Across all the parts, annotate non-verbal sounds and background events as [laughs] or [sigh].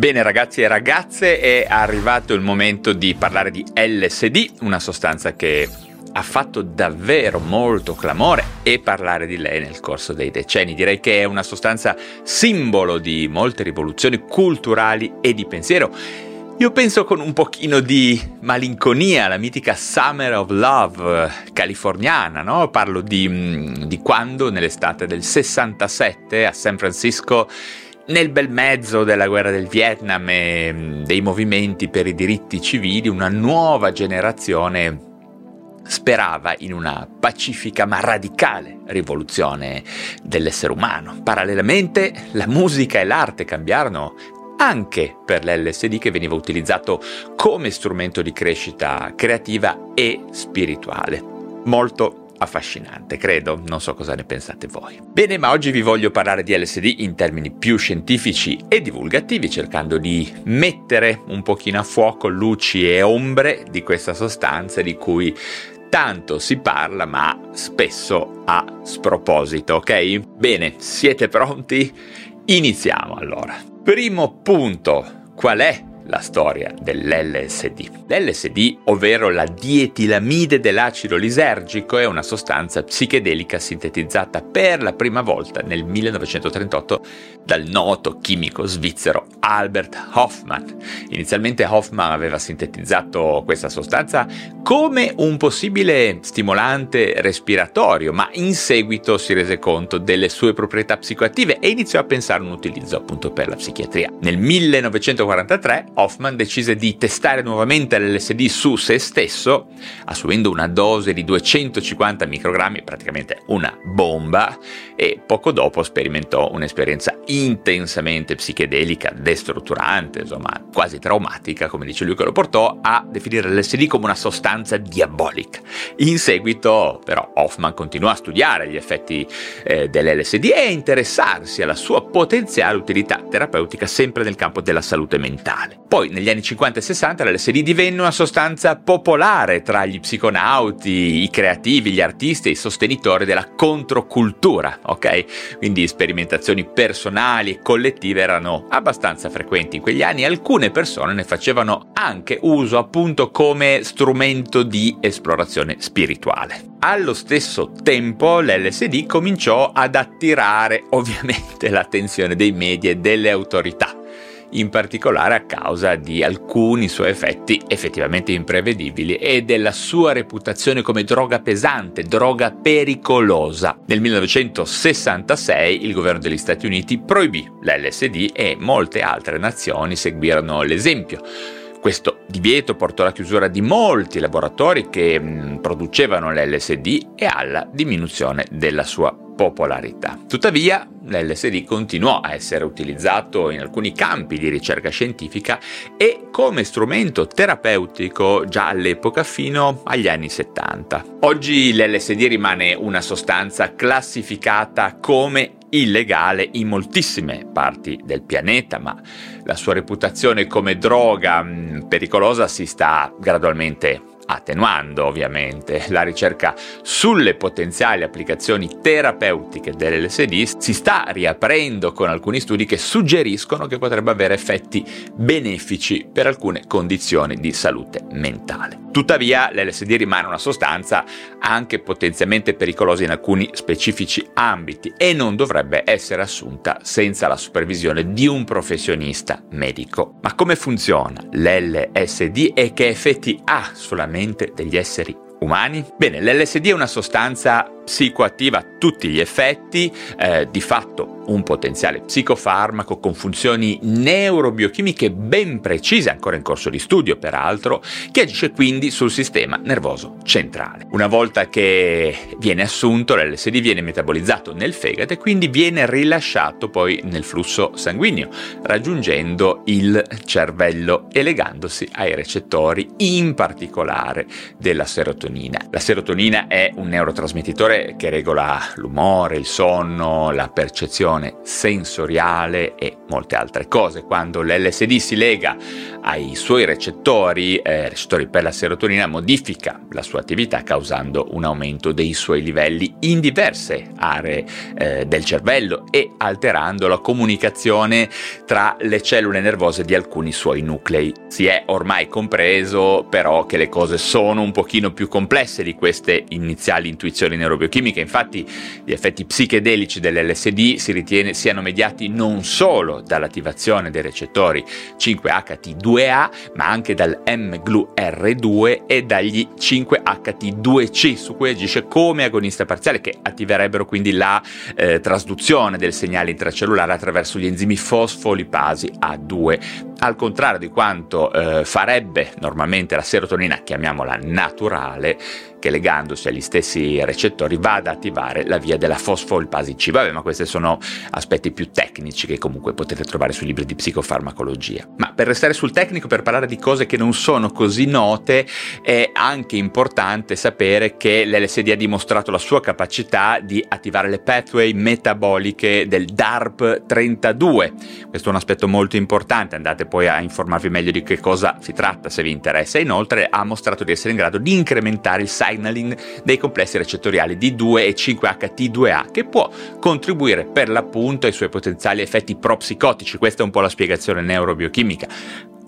Bene ragazzi e ragazze, è arrivato il momento di parlare di LSD, una sostanza che ha fatto davvero molto clamore e parlare di lei nel corso dei decenni. Direi che è una sostanza simbolo di molte rivoluzioni culturali e di pensiero. Io penso con un pochino di malinconia alla mitica Summer of Love californiana, no? Parlo di, di quando nell'estate del 67 a San Francisco nel bel mezzo della guerra del Vietnam e mm, dei movimenti per i diritti civili, una nuova generazione sperava in una pacifica ma radicale rivoluzione dell'essere umano. Parallelamente la musica e l'arte cambiarono anche per l'LSD che veniva utilizzato come strumento di crescita creativa e spirituale. Molto affascinante, credo, non so cosa ne pensate voi. Bene, ma oggi vi voglio parlare di LSD in termini più scientifici e divulgativi, cercando di mettere un pochino a fuoco luci e ombre di questa sostanza di cui tanto si parla, ma spesso a sproposito, ok? Bene, siete pronti? Iniziamo allora. Primo punto, qual è la storia dell'LSD. L'LSD, ovvero la dietilamide dell'acido lisergico, è una sostanza psichedelica sintetizzata per la prima volta nel 1938 dal noto chimico svizzero Albert Hoffman. Inizialmente Hoffman aveva sintetizzato questa sostanza come un possibile stimolante respiratorio, ma in seguito si rese conto delle sue proprietà psicoattive e iniziò a pensare un utilizzo appunto per la psichiatria. Nel 1943 Hoffman decise di testare nuovamente l'LSD su se stesso, assumendo una dose di 250 microgrammi, praticamente una bomba, e poco dopo sperimentò un'esperienza intensamente psichedelica, destrutturante, insomma quasi traumatica, come dice lui, che lo portò a definire l'LSD come una sostanza diabolica. In seguito, però, Hoffman continuò a studiare gli effetti eh, dell'LSD e a interessarsi alla sua potenziale utilità terapeutica sempre nel campo della salute mentale. Poi negli anni 50 e 60 l'LSD divenne una sostanza popolare tra gli psiconauti, i creativi, gli artisti e i sostenitori della controcultura, ok? Quindi sperimentazioni personali e collettive erano abbastanza frequenti in quegli anni e alcune persone ne facevano anche uso appunto come strumento di esplorazione spirituale. Allo stesso tempo l'LSD cominciò ad attirare [laughs] ovviamente l'attenzione dei media e delle autorità in particolare a causa di alcuni suoi effetti effettivamente imprevedibili e della sua reputazione come droga pesante, droga pericolosa. Nel 1966 il governo degli Stati Uniti proibì l'LSD e molte altre nazioni seguirono l'esempio. Questo divieto portò alla chiusura di molti laboratori che producevano l'LSD e alla diminuzione della sua popolarità. Tuttavia, l'LSD continuò a essere utilizzato in alcuni campi di ricerca scientifica e come strumento terapeutico già all'epoca fino agli anni 70. Oggi l'LSD rimane una sostanza classificata come illegale in moltissime parti del pianeta, ma la sua reputazione come droga mh, pericolosa si sta gradualmente attenuando ovviamente la ricerca sulle potenziali applicazioni terapeutiche dell'LSD si sta riaprendo con alcuni studi che suggeriscono che potrebbe avere effetti benefici per alcune condizioni di salute mentale. Tuttavia l'LSD rimane una sostanza anche potenzialmente pericolosa in alcuni specifici ambiti e non dovrebbe essere assunta senza la supervisione di un professionista medico. Ma come funziona l'LSD e che effetti ha sulla mente? Mente degli esseri umani? Bene, l'LSD è una sostanza psicoattiva a tutti gli effetti, eh, di fatto un potenziale psicofarmaco con funzioni neurobiochimiche ben precise, ancora in corso di studio peraltro, che agisce quindi sul sistema nervoso centrale. Una volta che viene assunto, l'LSD viene metabolizzato nel fegato e quindi viene rilasciato poi nel flusso sanguigno, raggiungendo il cervello e legandosi ai recettori, in particolare della serotonina. La serotonina è un neurotrasmettitore che regola l'umore, il sonno, la percezione sensoriale e molte altre cose. Quando l'LSD si lega ai suoi recettori, eh, recettori per la serotonina, modifica la sua attività causando un aumento dei suoi livelli in diverse aree eh, del cervello e alterando la comunicazione tra le cellule nervose di alcuni suoi nuclei. Si è ormai compreso però che le cose sono un pochino più complesse di queste iniziali intuizioni neurobiochimiche, infatti gli effetti psichedelici dell'LSD si ritiene siano mediati non solo dall'attivazione dei recettori 5HT2A, ma anche dal mGlu-R2 e dagli 5HT2C, su cui agisce come agonista parziale, che attiverebbero quindi la eh, trasduzione del segnale intracellulare attraverso gli enzimi fosfolipasi A2 al contrario di quanto eh, farebbe normalmente la serotonina, chiamiamola naturale, che legandosi agli stessi recettori va ad attivare la via della fosfolipasi C. Vabbè, ma questi sono aspetti più tecnici che comunque potete trovare sui libri di psicofarmacologia. Ma per restare sul tecnico, per parlare di cose che non sono così note, è anche importante sapere che l'LSD ha dimostrato la sua capacità di attivare le pathway metaboliche del DARP32. Questo è un aspetto molto importante, andate poi a informarvi meglio di che cosa si tratta se vi interessa. Inoltre ha mostrato di essere in grado di incrementare il signaling dei complessi recettoriali D2 e 5HT2A, che può contribuire per l'appunto ai suoi potenziali effetti propsicotici. Questa è un po' la spiegazione neurobiochimica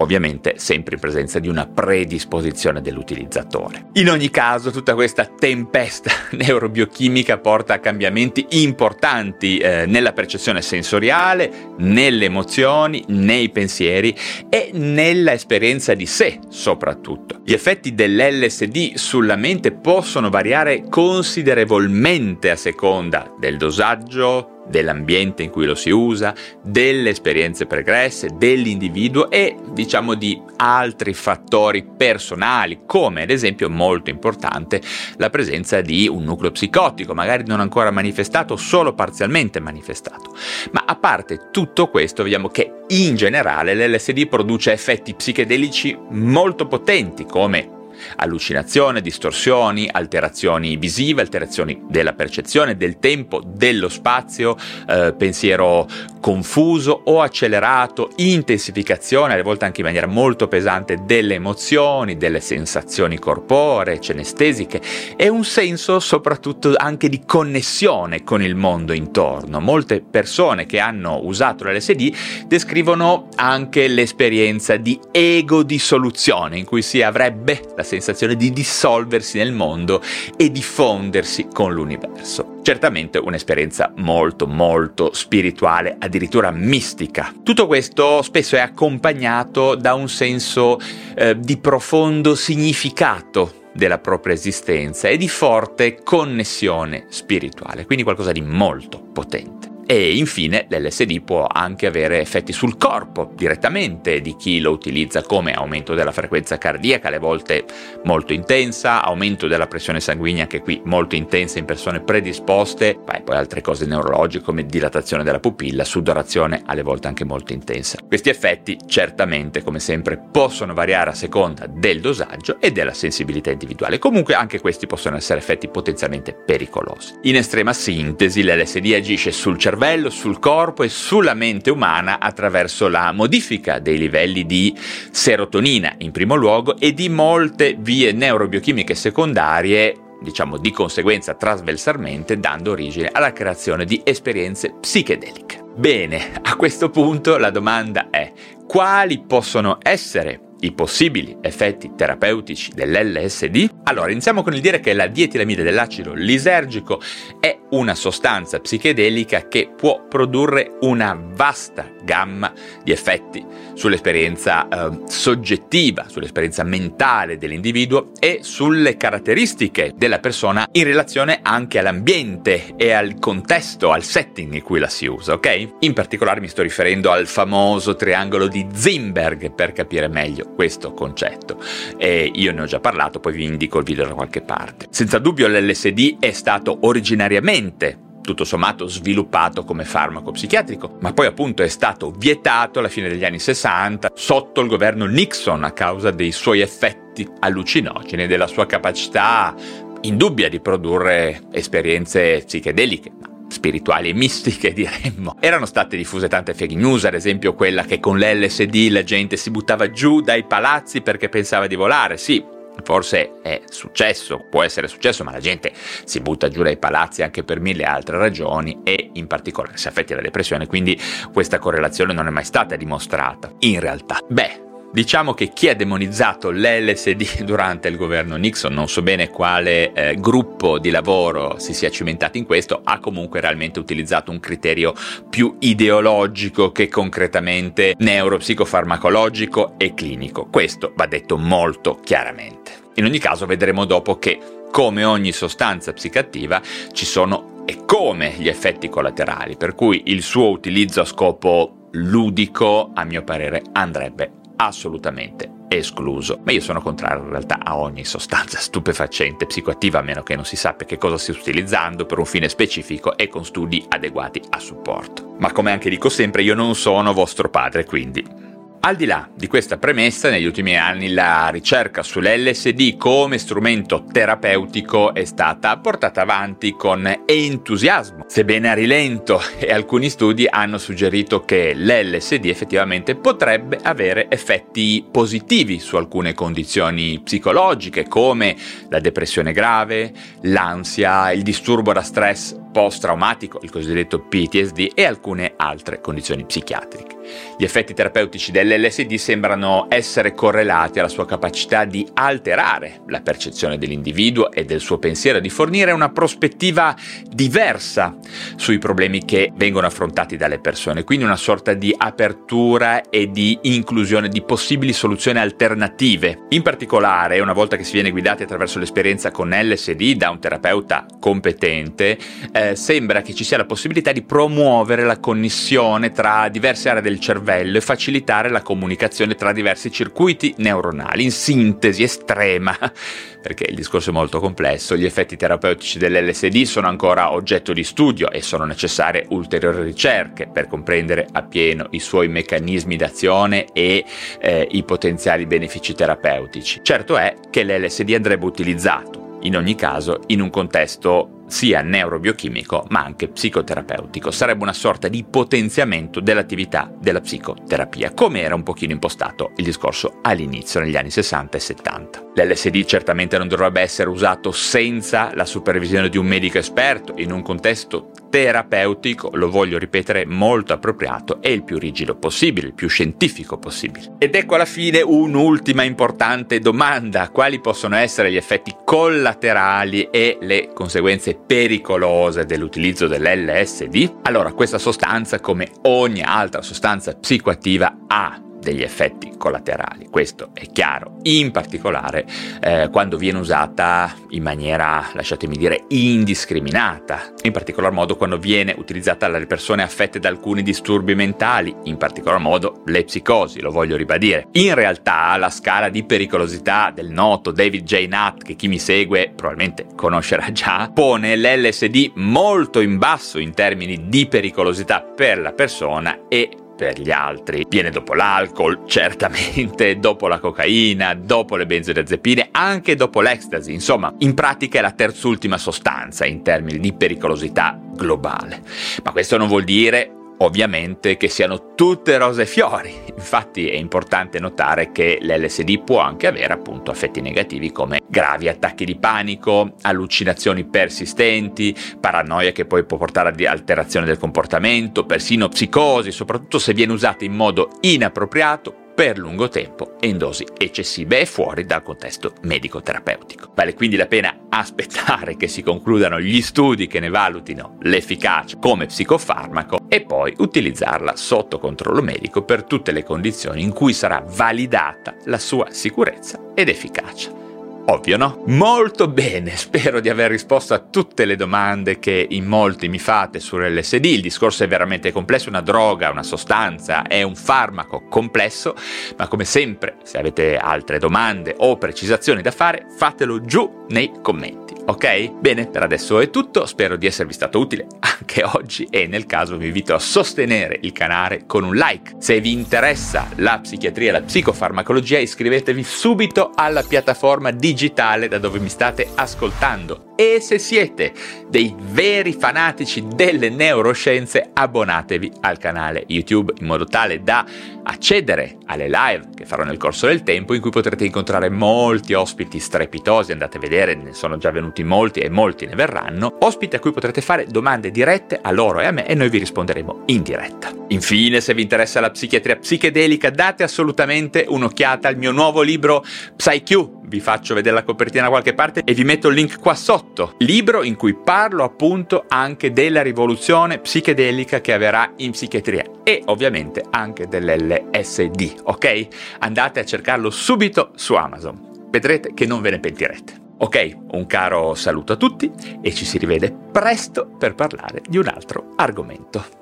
ovviamente sempre in presenza di una predisposizione dell'utilizzatore. In ogni caso, tutta questa tempesta [laughs] neurobiochimica porta a cambiamenti importanti eh, nella percezione sensoriale, nelle emozioni, nei pensieri e nella esperienza di sé soprattutto. Gli effetti dell'LSD sulla mente possono variare considerevolmente a seconda del dosaggio, dell'ambiente in cui lo si usa, delle esperienze pregresse, dell'individuo e diciamo di altri fattori personali, come ad esempio molto importante la presenza di un nucleo psicotico, magari non ancora manifestato, solo parzialmente manifestato. Ma a parte tutto questo, vediamo che in generale l'LSD produce effetti psichedelici molto potenti, come allucinazione, distorsioni, alterazioni visive, alterazioni della percezione, del tempo, dello spazio, eh, pensiero confuso o accelerato, intensificazione, alle volte anche in maniera molto pesante, delle emozioni, delle sensazioni corporee, cenestesiche e un senso soprattutto anche di connessione con il mondo intorno. Molte persone che hanno usato l'LSD descrivono anche l'esperienza di ego di soluzione in cui si avrebbe la sensazione di dissolversi nel mondo e di fondersi con l'universo. Certamente un'esperienza molto molto spirituale, addirittura mistica. Tutto questo spesso è accompagnato da un senso eh, di profondo significato della propria esistenza e di forte connessione spirituale, quindi qualcosa di molto potente. E infine l'LSD può anche avere effetti sul corpo direttamente di chi lo utilizza come aumento della frequenza cardiaca, alle volte molto intensa, aumento della pressione sanguigna che qui molto intensa in persone predisposte, e poi altre cose neurologiche come dilatazione della pupilla, sudorazione alle volte anche molto intensa. Questi effetti certamente come sempre possono variare a seconda del dosaggio e della sensibilità individuale. Comunque anche questi possono essere effetti potenzialmente pericolosi. In estrema sintesi l'LSD agisce sul cervello cervello, sul corpo e sulla mente umana attraverso la modifica dei livelli di serotonina in primo luogo e di molte vie neurobiochimiche secondarie diciamo di conseguenza trasversalmente dando origine alla creazione di esperienze psichedeliche. Bene, a questo punto la domanda è quali possono essere i possibili effetti terapeutici dell'LSD? Allora, iniziamo con il dire che la dietilamide dell'acido lisergico è una sostanza psichedelica che può produrre una vasta gamma di effetti sull'esperienza eh, soggettiva, sull'esperienza mentale dell'individuo e sulle caratteristiche della persona in relazione anche all'ambiente e al contesto, al setting in cui la si usa, ok? In particolare mi sto riferendo al famoso triangolo di Zimberg per capire meglio questo concetto. E io ne ho già parlato, poi vi indico il video da qualche parte. Senza dubbio l'LSD è stato originariamente tutto sommato sviluppato come farmaco psichiatrico, ma poi appunto è stato vietato alla fine degli anni 60 sotto il governo Nixon a causa dei suoi effetti allucinogeni e della sua capacità indubbia di produrre esperienze psichedeliche, spirituali e mistiche [laughs] diremmo. Erano state diffuse tante fake news, ad esempio quella che con l'LSD la gente si buttava giù dai palazzi perché pensava di volare, sì, Forse è successo, può essere successo, ma la gente si butta giù dai palazzi anche per mille altre ragioni e in particolare si affetti da depressione, quindi questa correlazione non è mai stata dimostrata. In realtà, beh, Diciamo che chi ha demonizzato l'LSD durante il governo Nixon, non so bene quale eh, gruppo di lavoro si sia cimentato in questo, ha comunque realmente utilizzato un criterio più ideologico che concretamente neuropsicofarmacologico e clinico. Questo va detto molto chiaramente. In ogni caso vedremo dopo che, come ogni sostanza psicoattiva, ci sono e come gli effetti collaterali, per cui il suo utilizzo a scopo ludico, a mio parere, andrebbe assolutamente escluso. Ma io sono contrario in realtà a ogni sostanza [laughs] stupefacente psicoattiva, a meno che non si sappia che cosa sta utilizzando per un fine specifico e con studi adeguati a supporto. Ma come anche dico sempre, io non sono vostro padre, quindi al di là di questa premessa, negli ultimi anni la ricerca sull'LSD come strumento terapeutico è stata portata avanti con entusiasmo, sebbene a rilento, e alcuni studi hanno suggerito che l'LSD effettivamente potrebbe avere effetti positivi su alcune condizioni psicologiche come la depressione grave, l'ansia, il disturbo da stress post-traumatico, il cosiddetto PTSD e alcune altre condizioni psichiatriche. Gli effetti terapeutici dell'LSD sembrano essere correlati alla sua capacità di alterare la percezione dell'individuo e del suo pensiero, di fornire una prospettiva diversa sui problemi che vengono affrontati dalle persone, quindi una sorta di apertura e di inclusione di possibili soluzioni alternative. In particolare, una volta che si viene guidati attraverso l'esperienza con LSD da un terapeuta competente, eh, sembra che ci sia la possibilità di promuovere la connessione tra diverse aree del cervello e facilitare la comunicazione tra diversi circuiti neuronali. In sintesi estrema, [laughs] perché il discorso è molto complesso, gli effetti terapeutici dell'LSD sono ancora oggetto di studio e sono necessarie ulteriori ricerche per comprendere appieno i suoi meccanismi d'azione e eh, i potenziali benefici terapeutici. Certo è che l'LSD andrebbe utilizzato, in ogni caso, in un contesto sia neurobiochimico ma anche psicoterapeutico. Sarebbe una sorta di potenziamento dell'attività della psicoterapia, come era un pochino impostato il discorso all'inizio negli anni 60 e 70. L'LSD certamente non dovrebbe essere usato senza la supervisione di un medico esperto in un contesto terapeutico, lo voglio ripetere, molto appropriato e il più rigido possibile, il più scientifico possibile. Ed ecco alla fine un'ultima importante domanda, quali possono essere gli effetti collaterali e le conseguenze pericolose dell'utilizzo dell'LSD? Allora, questa sostanza, come ogni altra sostanza psicoattiva, ha degli effetti collaterali, questo è chiaro, in particolare eh, quando viene usata in maniera, lasciatemi dire, indiscriminata, in particolar modo quando viene utilizzata dalle persone affette da alcuni disturbi mentali, in particolar modo le psicosi, lo voglio ribadire. In realtà la scala di pericolosità del noto David J. Nutt, che chi mi segue probabilmente conoscerà già, pone l'LSD molto in basso in termini di pericolosità per la persona e per gli altri. Viene dopo l'alcol, certamente, [laughs] dopo la cocaina, dopo le benzodiazepine, anche dopo l'ecstasy. Insomma, in pratica è la terzultima sostanza in termini di pericolosità globale. Ma questo non vuol dire ovviamente che siano tutte rose e fiori. Infatti è importante notare che l'LSD può anche avere appunto effetti negativi come gravi attacchi di panico, allucinazioni persistenti, paranoia che poi può portare ad alterazione del comportamento, persino psicosi, soprattutto se viene usata in modo inappropriato, per lungo tempo e in dosi eccessive e fuori dal contesto medico-terapeutico. Vale quindi la pena aspettare che si concludano gli studi che ne valutino l'efficacia come psicofarmaco e poi utilizzarla sotto controllo medico per tutte le condizioni in cui sarà validata la sua sicurezza ed efficacia. Ovvio, no? Molto bene, spero di aver risposto a tutte le domande che in molti mi fate sull'LSD. Il discorso è veramente complesso, una droga, una sostanza, è un farmaco complesso, ma come sempre, se avete altre domande o precisazioni da fare, fatelo giù nei commenti. Ok? Bene, per adesso è tutto, spero di esservi stato utile anche oggi e nel caso vi invito a sostenere il canale con un like. Se vi interessa la psichiatria e la psicofarmacologia iscrivetevi subito alla piattaforma digitale da dove mi state ascoltando e se siete dei veri fanatici delle neuroscienze abbonatevi al canale YouTube in modo tale da accedere alle live che farò nel corso del tempo in cui potrete incontrare molti ospiti strepitosi, andate a vedere, ne sono già venuti molti e molti ne verranno, ospiti a cui potrete fare domande dirette a loro e a me e noi vi risponderemo in diretta. Infine, se vi interessa la psichiatria psichedelica, date assolutamente un'occhiata al mio nuovo libro PsyQ vi faccio vedere la copertina da qualche parte e vi metto il link qua sotto. Libro in cui parlo appunto anche della rivoluzione psichedelica che avverrà in psichiatria e ovviamente anche dell'LSD, ok? Andate a cercarlo subito su Amazon. Vedrete che non ve ne pentirete. Ok, un caro saluto a tutti e ci si rivede presto per parlare di un altro argomento.